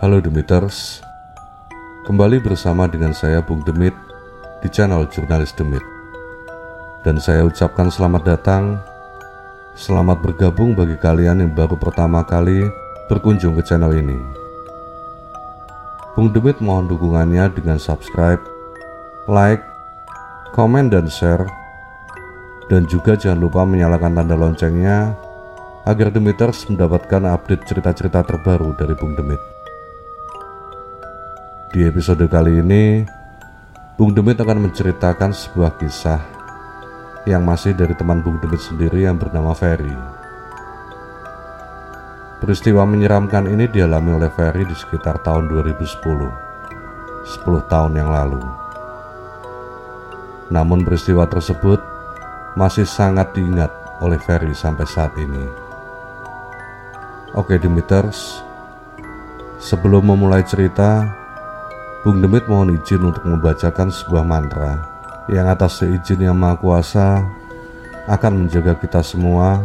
Halo Demiters, kembali bersama dengan saya Bung Demit di channel Jurnalis Demit. Dan saya ucapkan selamat datang, selamat bergabung bagi kalian yang baru pertama kali berkunjung ke channel ini. Bung Demit mohon dukungannya dengan subscribe, like, komen dan share, dan juga jangan lupa menyalakan tanda loncengnya agar Demiters mendapatkan update cerita-cerita terbaru dari Bung Demit. Di episode kali ini, Bung Demit akan menceritakan sebuah kisah yang masih dari teman Bung Demit sendiri yang bernama Ferry. Peristiwa menyeramkan ini dialami oleh Ferry di sekitar tahun 2010, 10 tahun yang lalu. Namun peristiwa tersebut masih sangat diingat oleh Ferry sampai saat ini. Oke Dimiters, sebelum memulai cerita, Bung Demit mohon izin untuk membacakan sebuah mantra yang atas seizin yang maha kuasa akan menjaga kita semua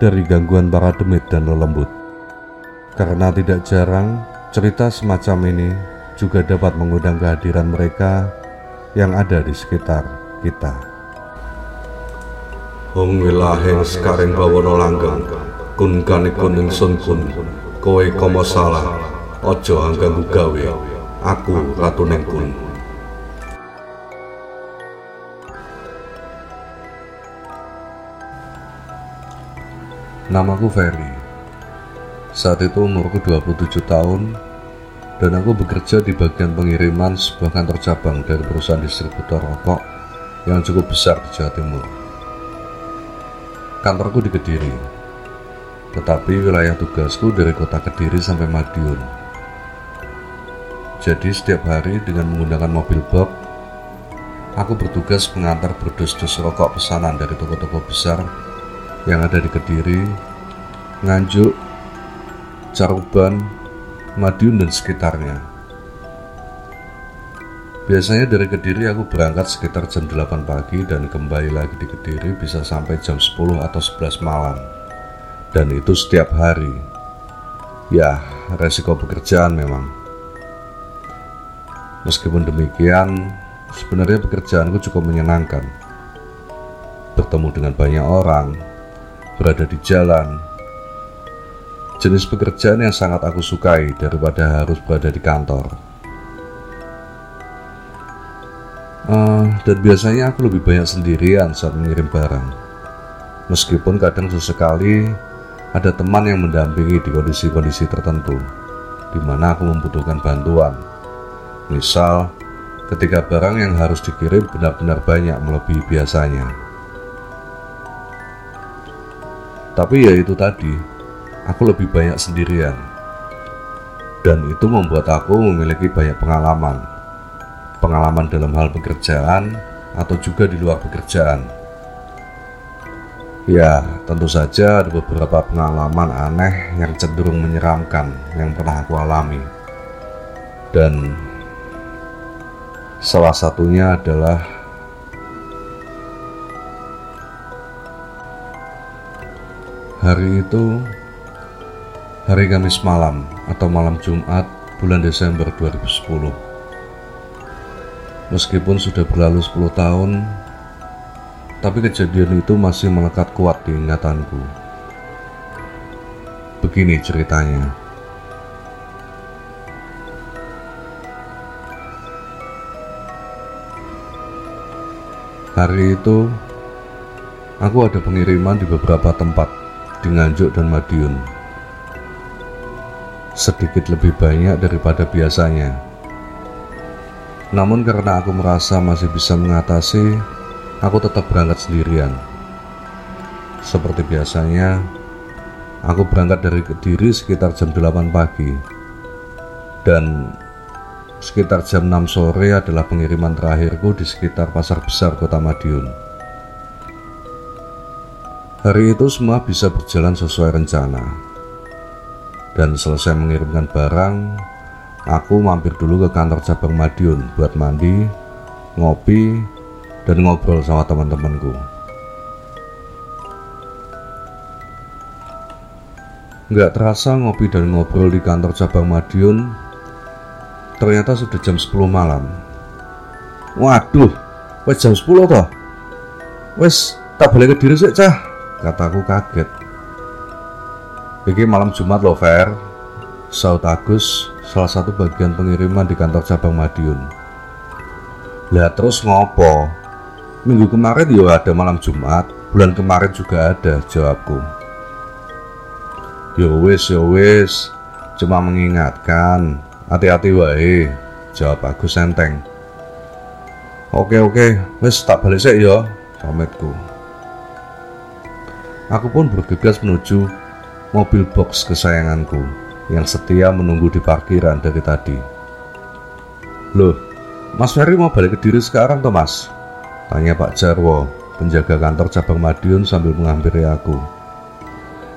dari gangguan para demit dan lelembut. Karena tidak jarang cerita semacam ini juga dapat mengundang kehadiran mereka yang ada di sekitar kita. Hong wilaheng sekaring bawono langgeng kun kanikun ingsun kun kowe komo salah ojo angganggu gawe Aku Ratu Nengkun. Namaku Ferry. Saat itu umurku 27 tahun dan aku bekerja di bagian pengiriman sebuah kantor cabang dari perusahaan distributor rokok yang cukup besar di Jawa Timur. Kantorku di Kediri, tetapi wilayah tugasku dari kota Kediri sampai Madiun jadi setiap hari dengan menggunakan mobil box, aku bertugas mengantar berdus-dus rokok pesanan dari toko-toko besar yang ada di Kediri, Nganjuk, Caruban, Madiun dan sekitarnya. Biasanya dari Kediri aku berangkat sekitar jam 8 pagi dan kembali lagi di Kediri bisa sampai jam 10 atau 11 malam. Dan itu setiap hari. Ya, resiko pekerjaan memang. Meskipun demikian, sebenarnya pekerjaanku cukup menyenangkan. Bertemu dengan banyak orang, berada di jalan, jenis pekerjaan yang sangat aku sukai daripada harus berada di kantor. Uh, dan biasanya aku lebih banyak sendirian saat mengirim barang. Meskipun kadang sesekali ada teman yang mendampingi di kondisi-kondisi tertentu, di mana aku membutuhkan bantuan Misal, ketika barang yang harus dikirim benar-benar banyak melebihi biasanya. Tapi ya itu tadi, aku lebih banyak sendirian. Dan itu membuat aku memiliki banyak pengalaman. Pengalaman dalam hal pekerjaan atau juga di luar pekerjaan. Ya, tentu saja ada beberapa pengalaman aneh yang cenderung menyeramkan yang pernah aku alami. Dan Salah satunya adalah hari itu hari Kamis malam atau malam Jumat bulan Desember 2010. Meskipun sudah berlalu 10 tahun, tapi kejadian itu masih melekat kuat di ingatanku. Begini ceritanya. Hari itu, aku ada pengiriman di beberapa tempat di Nganjuk dan Madiun. Sedikit lebih banyak daripada biasanya. Namun karena aku merasa masih bisa mengatasi, aku tetap berangkat sendirian. Seperti biasanya, aku berangkat dari Kediri sekitar jam 8 pagi. Dan Sekitar jam 6 sore adalah pengiriman terakhirku di sekitar pasar besar kota Madiun. Hari itu semua bisa berjalan sesuai rencana. Dan selesai mengirimkan barang, aku mampir dulu ke kantor cabang Madiun buat mandi, ngopi, dan ngobrol sama teman-temanku. Nggak terasa ngopi dan ngobrol di kantor cabang Madiun, ternyata sudah jam 10 malam. Waduh, wes jam 10 toh? Wes, tak boleh ke diri sih, cah, kataku kaget. Iki malam Jumat loh, Fer. Saud Agus, salah satu bagian pengiriman di kantor cabang Madiun. Lah terus ngopo? Minggu kemarin ya ada malam Jumat, bulan kemarin juga ada, jawabku. Yo wis, yo wis, cuma mengingatkan, hati-hati wae, jawab aku senteng. Oke oke, wis tak balik sih ya, pamitku. Aku pun bergegas menuju mobil box kesayanganku yang setia menunggu di parkiran dari tadi. Loh, Mas Ferry mau balik ke diri sekarang toh mas? Tanya Pak Jarwo, penjaga kantor cabang Madiun sambil menghampiri aku.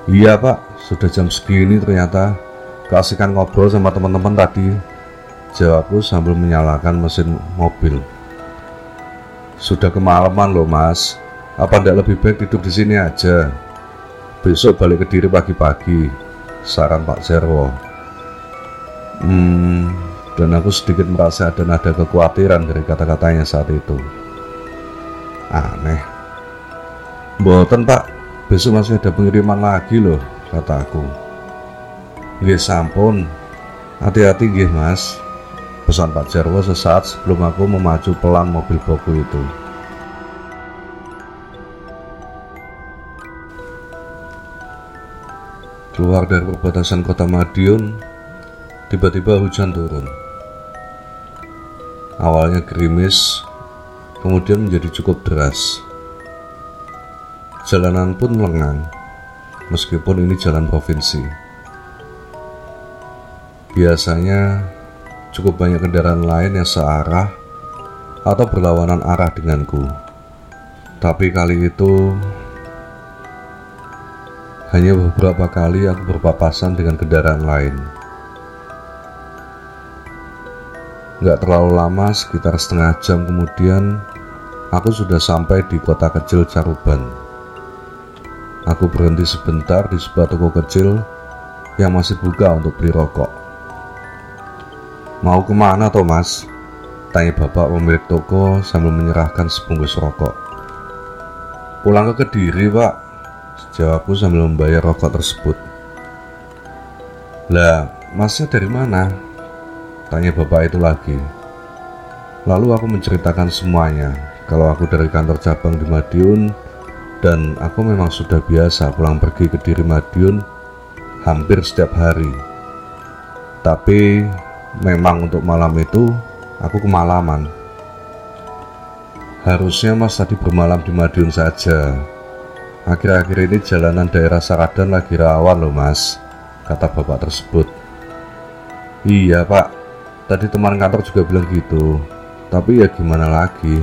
Iya pak, sudah jam segini ternyata keasikan ngobrol sama teman-teman tadi. Jawabku sambil menyalakan mesin mobil. Sudah kemalaman loh mas. Apa tidak lebih baik hidup di sini aja? Besok balik ke diri pagi-pagi. Saran Pak Zerwo. Hmm, dan aku sedikit merasa ada nada kekhawatiran dari kata-katanya saat itu. Aneh. Boten pak, besok masih ada pengiriman lagi loh, kata aku. Nggih sampun, hati-hati nggih mas. Pesan Pak Jarwo sesaat sebelum aku memacu pelan mobil boku itu. Keluar dari perbatasan kota Madiun, tiba-tiba hujan turun. Awalnya gerimis, kemudian menjadi cukup deras. Jalanan pun lengang, meskipun ini jalan provinsi. Biasanya cukup banyak kendaraan lain yang searah atau berlawanan arah denganku. Tapi kali itu hanya beberapa kali aku berpapasan dengan kendaraan lain. Gak terlalu lama, sekitar setengah jam kemudian, aku sudah sampai di kota kecil Caruban. Aku berhenti sebentar di sebuah toko kecil yang masih buka untuk beli rokok. Mau ke mana Thomas? Tanya bapak pemilik toko sambil menyerahkan sebungkus rokok. Pulang ke Kediri pak, jawabku sambil membayar rokok tersebut. Lah, masnya dari mana? Tanya bapak itu lagi. Lalu aku menceritakan semuanya, kalau aku dari kantor cabang di Madiun dan aku memang sudah biasa pulang pergi ke diri Madiun hampir setiap hari. Tapi memang untuk malam itu aku kemalaman. Harusnya Mas tadi bermalam di Madiun saja. Akhir-akhir ini jalanan daerah Saradan lagi rawan loh Mas, kata bapak tersebut. Iya Pak, tadi teman kantor juga bilang gitu. Tapi ya gimana lagi,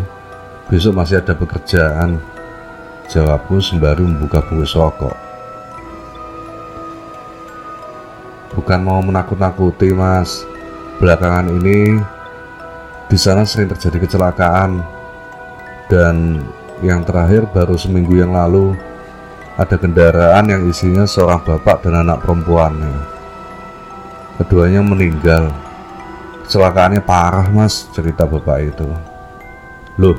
besok masih ada pekerjaan. Jawabku sembari membuka bungkus rokok. Bukan mau menakut-nakuti, Mas. Belakangan ini di sana sering terjadi kecelakaan. Dan yang terakhir baru seminggu yang lalu ada kendaraan yang isinya seorang bapak dan anak perempuannya. Keduanya meninggal. Kecelakaannya parah, Mas, cerita bapak itu. Loh,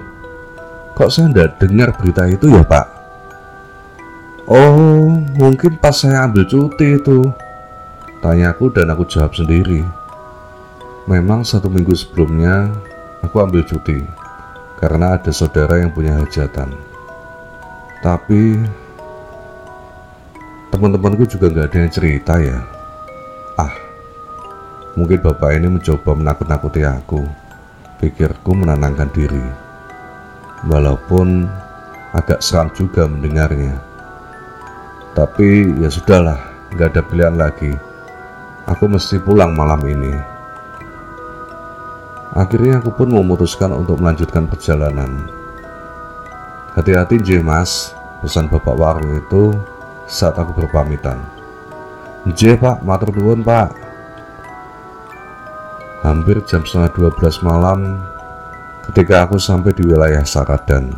Kok saya tidak dengar berita itu ya pak? Oh, mungkin pas saya ambil cuti itu. Tanyaku dan aku jawab sendiri. Memang satu minggu sebelumnya aku ambil cuti karena ada saudara yang punya hajatan. Tapi teman-temanku juga nggak ada yang cerita ya. Ah, mungkin bapak ini mencoba menakut-nakuti aku. Pikirku menenangkan diri walaupun agak seram juga mendengarnya. Tapi ya sudahlah, nggak ada pilihan lagi. Aku mesti pulang malam ini. Akhirnya aku pun memutuskan untuk melanjutkan perjalanan. Hati-hati J mas, pesan bapak warung itu saat aku berpamitan. J pak, matur nuwun pak. Hampir jam setengah 12 malam Ketika aku sampai di wilayah Saradan,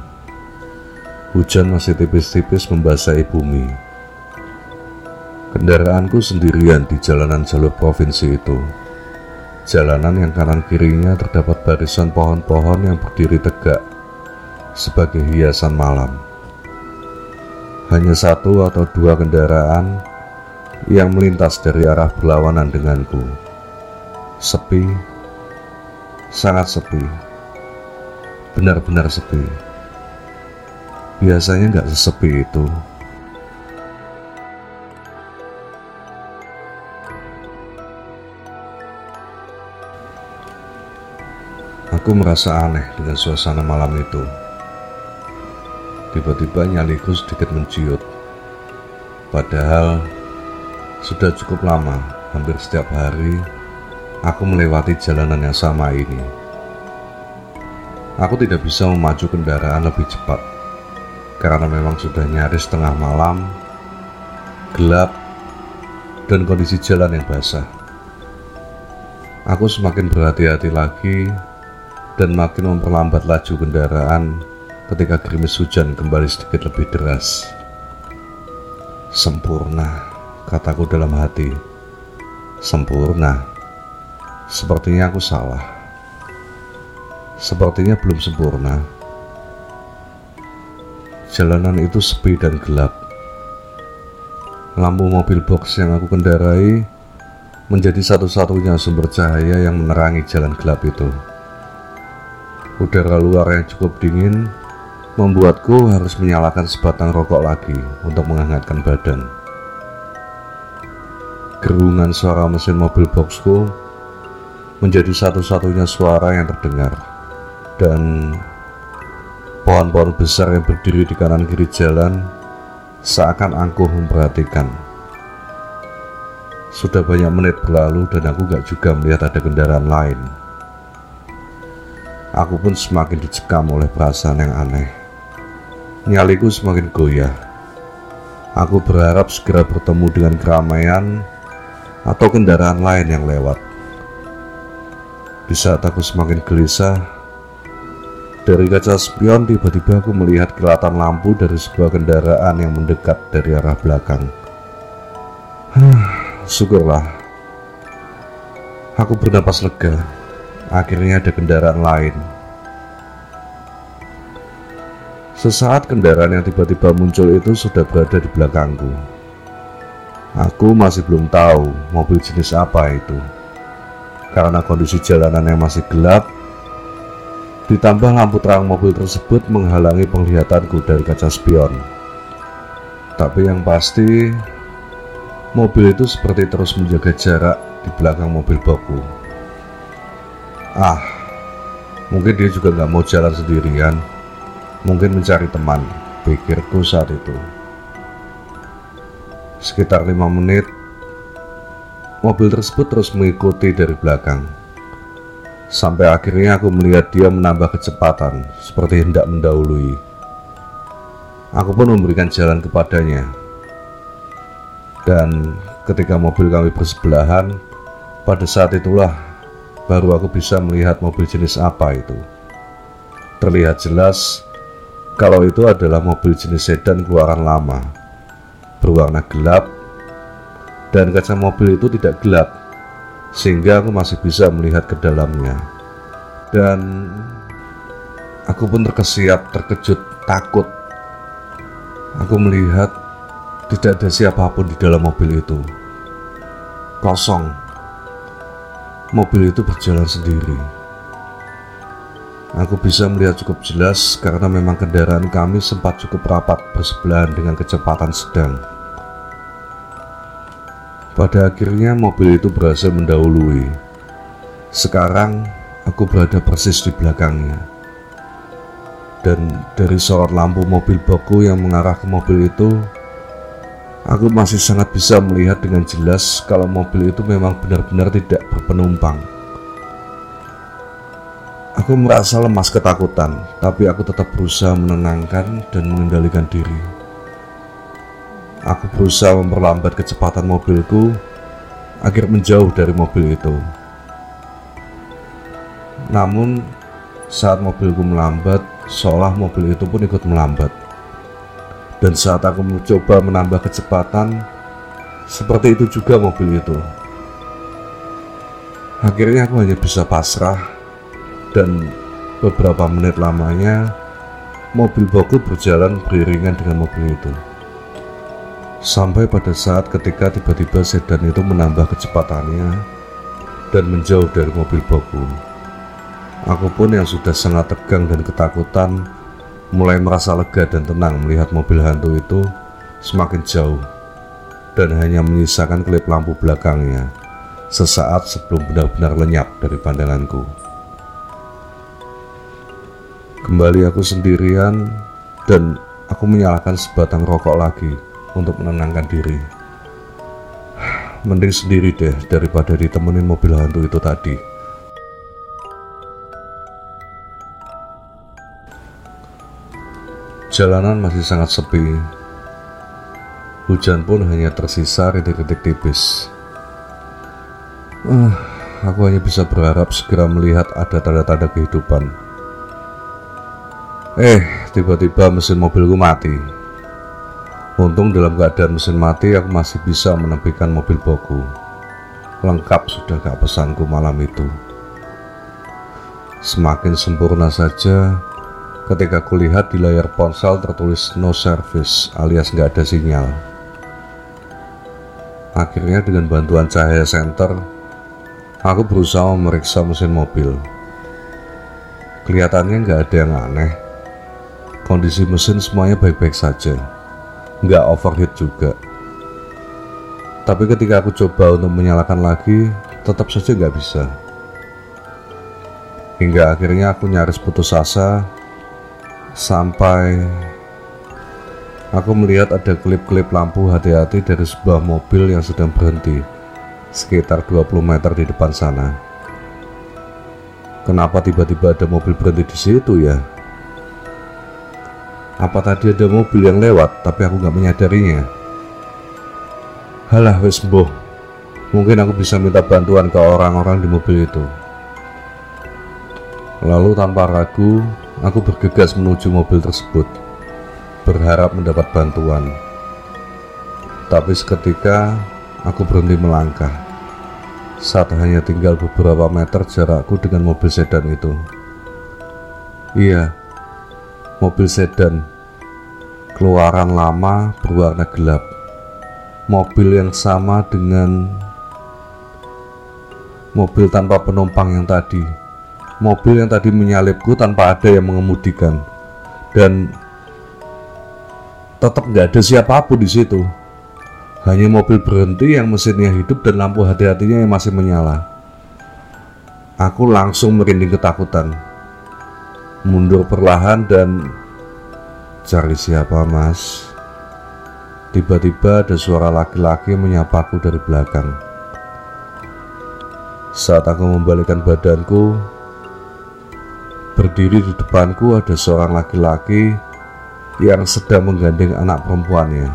hujan masih tipis-tipis membasahi bumi. Kendaraanku sendirian di jalanan jalur provinsi itu. Jalanan yang kanan kirinya terdapat barisan pohon-pohon yang berdiri tegak sebagai hiasan malam. Hanya satu atau dua kendaraan yang melintas dari arah berlawanan denganku. Sepi, sangat sepi, benar-benar sepi. Biasanya nggak sesepi itu. Aku merasa aneh dengan suasana malam itu. Tiba-tiba nyaliku sedikit menciut. Padahal sudah cukup lama, hampir setiap hari, aku melewati jalanan yang sama ini. Aku tidak bisa memacu kendaraan lebih cepat karena memang sudah nyaris tengah malam, gelap, dan kondisi jalan yang basah. Aku semakin berhati-hati lagi dan makin memperlambat laju kendaraan ketika gerimis hujan kembali sedikit lebih deras. Sempurna, kataku dalam hati. Sempurna. Sepertinya aku salah. Sepertinya belum sempurna. Jalanan itu sepi dan gelap. Lampu mobil box yang aku kendarai menjadi satu-satunya sumber cahaya yang menerangi jalan gelap itu. Udara luar yang cukup dingin membuatku harus menyalakan sebatang rokok lagi untuk menghangatkan badan. Gerungan suara mesin mobil boxku menjadi satu-satunya suara yang terdengar dan pohon-pohon besar yang berdiri di kanan kiri jalan seakan angkuh memperhatikan. Sudah banyak menit berlalu dan aku gak juga melihat ada kendaraan lain. Aku pun semakin dicekam oleh perasaan yang aneh. Nyaliku semakin goyah. Aku berharap segera bertemu dengan keramaian atau kendaraan lain yang lewat. Di saat aku semakin gelisah, dari kaca spion tiba-tiba aku melihat kilatan lampu dari sebuah kendaraan yang mendekat dari arah belakang. Syukurlah. Aku bernapas lega Akhirnya ada kendaraan lain. Sesaat kendaraan yang tiba-tiba muncul itu sudah berada di belakangku. Aku masih belum tahu mobil jenis apa itu. Karena kondisi jalanan yang masih gelap, ditambah lampu terang mobil tersebut menghalangi penglihatanku dari kaca spion. Tapi yang pasti, mobil itu seperti terus menjaga jarak di belakang mobil boku. Ah, mungkin dia juga nggak mau jalan sendirian. Mungkin mencari teman, pikirku saat itu. Sekitar lima menit, mobil tersebut terus mengikuti dari belakang. Sampai akhirnya aku melihat dia menambah kecepatan, seperti hendak mendahului. Aku pun memberikan jalan kepadanya. Dan ketika mobil kami bersebelahan, pada saat itulah baru aku bisa melihat mobil jenis apa itu. Terlihat jelas kalau itu adalah mobil jenis sedan keluaran lama, berwarna gelap, dan kaca mobil itu tidak gelap, sehingga aku masih bisa melihat ke dalamnya. Dan aku pun terkesiap, terkejut, takut. Aku melihat tidak ada siapa pun di dalam mobil itu. Kosong mobil itu berjalan sendiri. Aku bisa melihat cukup jelas karena memang kendaraan kami sempat cukup rapat bersebelahan dengan kecepatan sedang. Pada akhirnya mobil itu berhasil mendahului. Sekarang aku berada persis di belakangnya. Dan dari sorot lampu mobil boku yang mengarah ke mobil itu, Aku masih sangat bisa melihat dengan jelas kalau mobil itu memang benar-benar tidak berpenumpang. Aku merasa lemas ketakutan, tapi aku tetap berusaha menenangkan dan mengendalikan diri. Aku berusaha memperlambat kecepatan mobilku agar menjauh dari mobil itu. Namun, saat mobilku melambat, seolah mobil itu pun ikut melambat. Dan saat aku mencoba menambah kecepatan, Seperti itu juga mobil itu. Akhirnya aku hanya bisa pasrah dan beberapa menit lamanya mobil boku berjalan beriringan dengan mobil itu. Sampai pada saat ketika tiba-tiba sedan itu menambah kecepatannya dan menjauh dari mobil boku. Aku pun yang sudah sangat tegang dan ketakutan mulai merasa lega dan tenang melihat mobil hantu itu semakin jauh dan hanya menyisakan kelip lampu belakangnya sesaat sebelum benar-benar lenyap dari pandanganku. Kembali aku sendirian dan aku menyalakan sebatang rokok lagi untuk menenangkan diri. Mending sendiri deh daripada ditemenin mobil hantu itu tadi. Jalanan masih sangat sepi. Hujan pun hanya tersisa rintik-rintik tipis. Uh, aku hanya bisa berharap segera melihat ada tanda-tanda kehidupan. Eh, tiba-tiba mesin mobilku mati. Untung dalam keadaan mesin mati aku masih bisa menepikan mobil boku. Lengkap sudah gak pesanku malam itu. Semakin sempurna saja ketika kulihat di layar ponsel tertulis no service alias nggak ada sinyal. Akhirnya dengan bantuan cahaya senter, aku berusaha memeriksa mesin mobil. Kelihatannya nggak ada yang aneh. Kondisi mesin semuanya baik-baik saja, nggak overheat juga. Tapi ketika aku coba untuk menyalakan lagi, tetap saja nggak bisa. Hingga akhirnya aku nyaris putus asa sampai aku melihat ada klip-klip lampu hati-hati dari sebuah mobil yang sedang berhenti sekitar 20 meter di depan sana. Kenapa tiba-tiba ada mobil berhenti di situ ya? Apa tadi ada mobil yang lewat tapi aku nggak menyadarinya? Halah wes mungkin aku bisa minta bantuan ke orang-orang di mobil itu. Lalu tanpa ragu, Aku bergegas menuju mobil tersebut, berharap mendapat bantuan. Tapi seketika aku berhenti melangkah saat hanya tinggal beberapa meter jarakku dengan mobil sedan itu. Iya, mobil sedan keluaran lama berwarna gelap. Mobil yang sama dengan mobil tanpa penumpang yang tadi mobil yang tadi menyalipku tanpa ada yang mengemudikan dan tetap nggak ada siapa pun di situ. Hanya mobil berhenti yang mesinnya hidup dan lampu hati-hatinya yang masih menyala. Aku langsung merinding ketakutan. Mundur perlahan dan cari siapa mas? Tiba-tiba ada suara laki-laki menyapaku dari belakang. Saat aku membalikkan badanku, Berdiri di depanku ada seorang laki-laki yang sedang menggandeng anak perempuannya.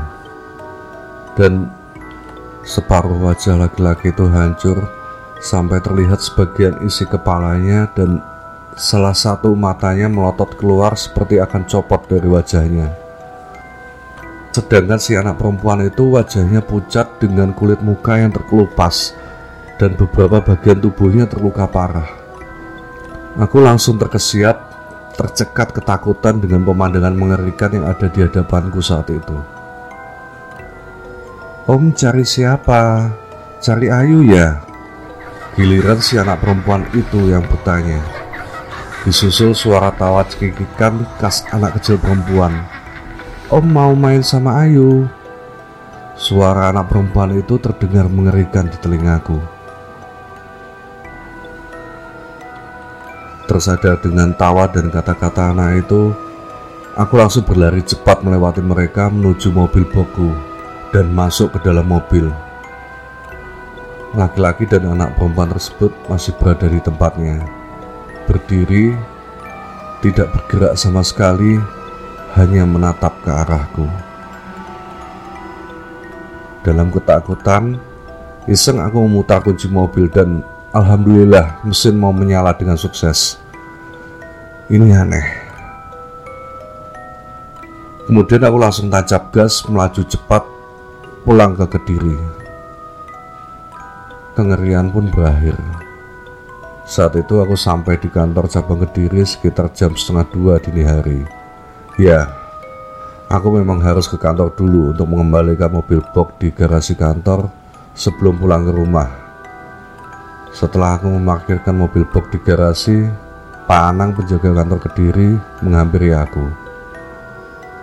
Dan separuh wajah laki-laki itu hancur sampai terlihat sebagian isi kepalanya dan salah satu matanya melotot keluar seperti akan copot dari wajahnya. Sedangkan si anak perempuan itu wajahnya pucat dengan kulit muka yang terkelupas dan beberapa bagian tubuhnya terluka parah. Aku langsung terkesiap, tercekat ketakutan dengan pemandangan mengerikan yang ada di hadapanku saat itu. Om cari siapa? Cari Ayu ya? Giliran si anak perempuan itu yang bertanya. Disusul suara tawa cekikikan khas anak kecil perempuan. Om mau main sama Ayu. Suara anak perempuan itu terdengar mengerikan di telingaku. Tersadar dengan tawa dan kata-kata anak itu, aku langsung berlari cepat melewati mereka menuju mobil boku dan masuk ke dalam mobil. Laki-laki dan anak perempuan tersebut masih berada di tempatnya, berdiri, tidak bergerak sama sekali, hanya menatap ke arahku. Dalam ketakutan, iseng aku memutar kunci mobil dan Alhamdulillah mesin mau menyala dengan sukses. Ini aneh. Kemudian aku langsung tancap gas melaju cepat pulang ke Kediri. kengerian pun berakhir. Saat itu aku sampai di kantor cabang Kediri sekitar jam setengah dua dini hari. Ya, aku memang harus ke kantor dulu untuk mengembalikan mobil box di garasi kantor sebelum pulang ke rumah. Setelah aku memarkirkan mobil box di garasi, Pak Anang penjaga kantor Kediri menghampiri aku.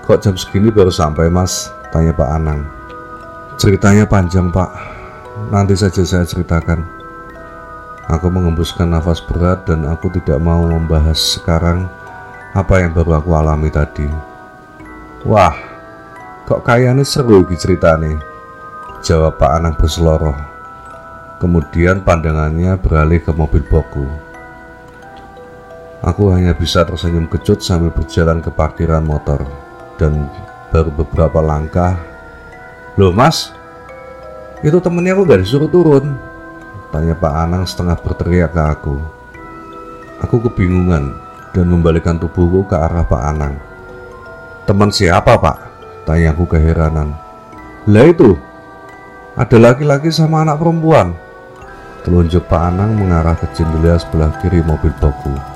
Kok jam segini baru sampai mas? Tanya Pak Anang. Ceritanya panjang pak, nanti saja saya ceritakan. Aku mengembuskan nafas berat dan aku tidak mau membahas sekarang apa yang baru aku alami tadi. Wah, kok kayaknya seru cerita ceritanya. Jawab Pak Anang berseloroh. Kemudian pandangannya beralih ke mobil boku. Aku hanya bisa tersenyum kecut sambil berjalan ke parkiran motor dan baru beberapa langkah Loh mas, itu temennya aku gak disuruh turun? Tanya Pak Anang setengah berteriak ke aku. Aku kebingungan dan membalikkan tubuhku ke arah Pak Anang. Teman siapa pak? Tanya aku keheranan. Lah itu, ada laki-laki sama anak perempuan. Telunjuk Pak Anang mengarah ke jendela sebelah kiri mobil boku.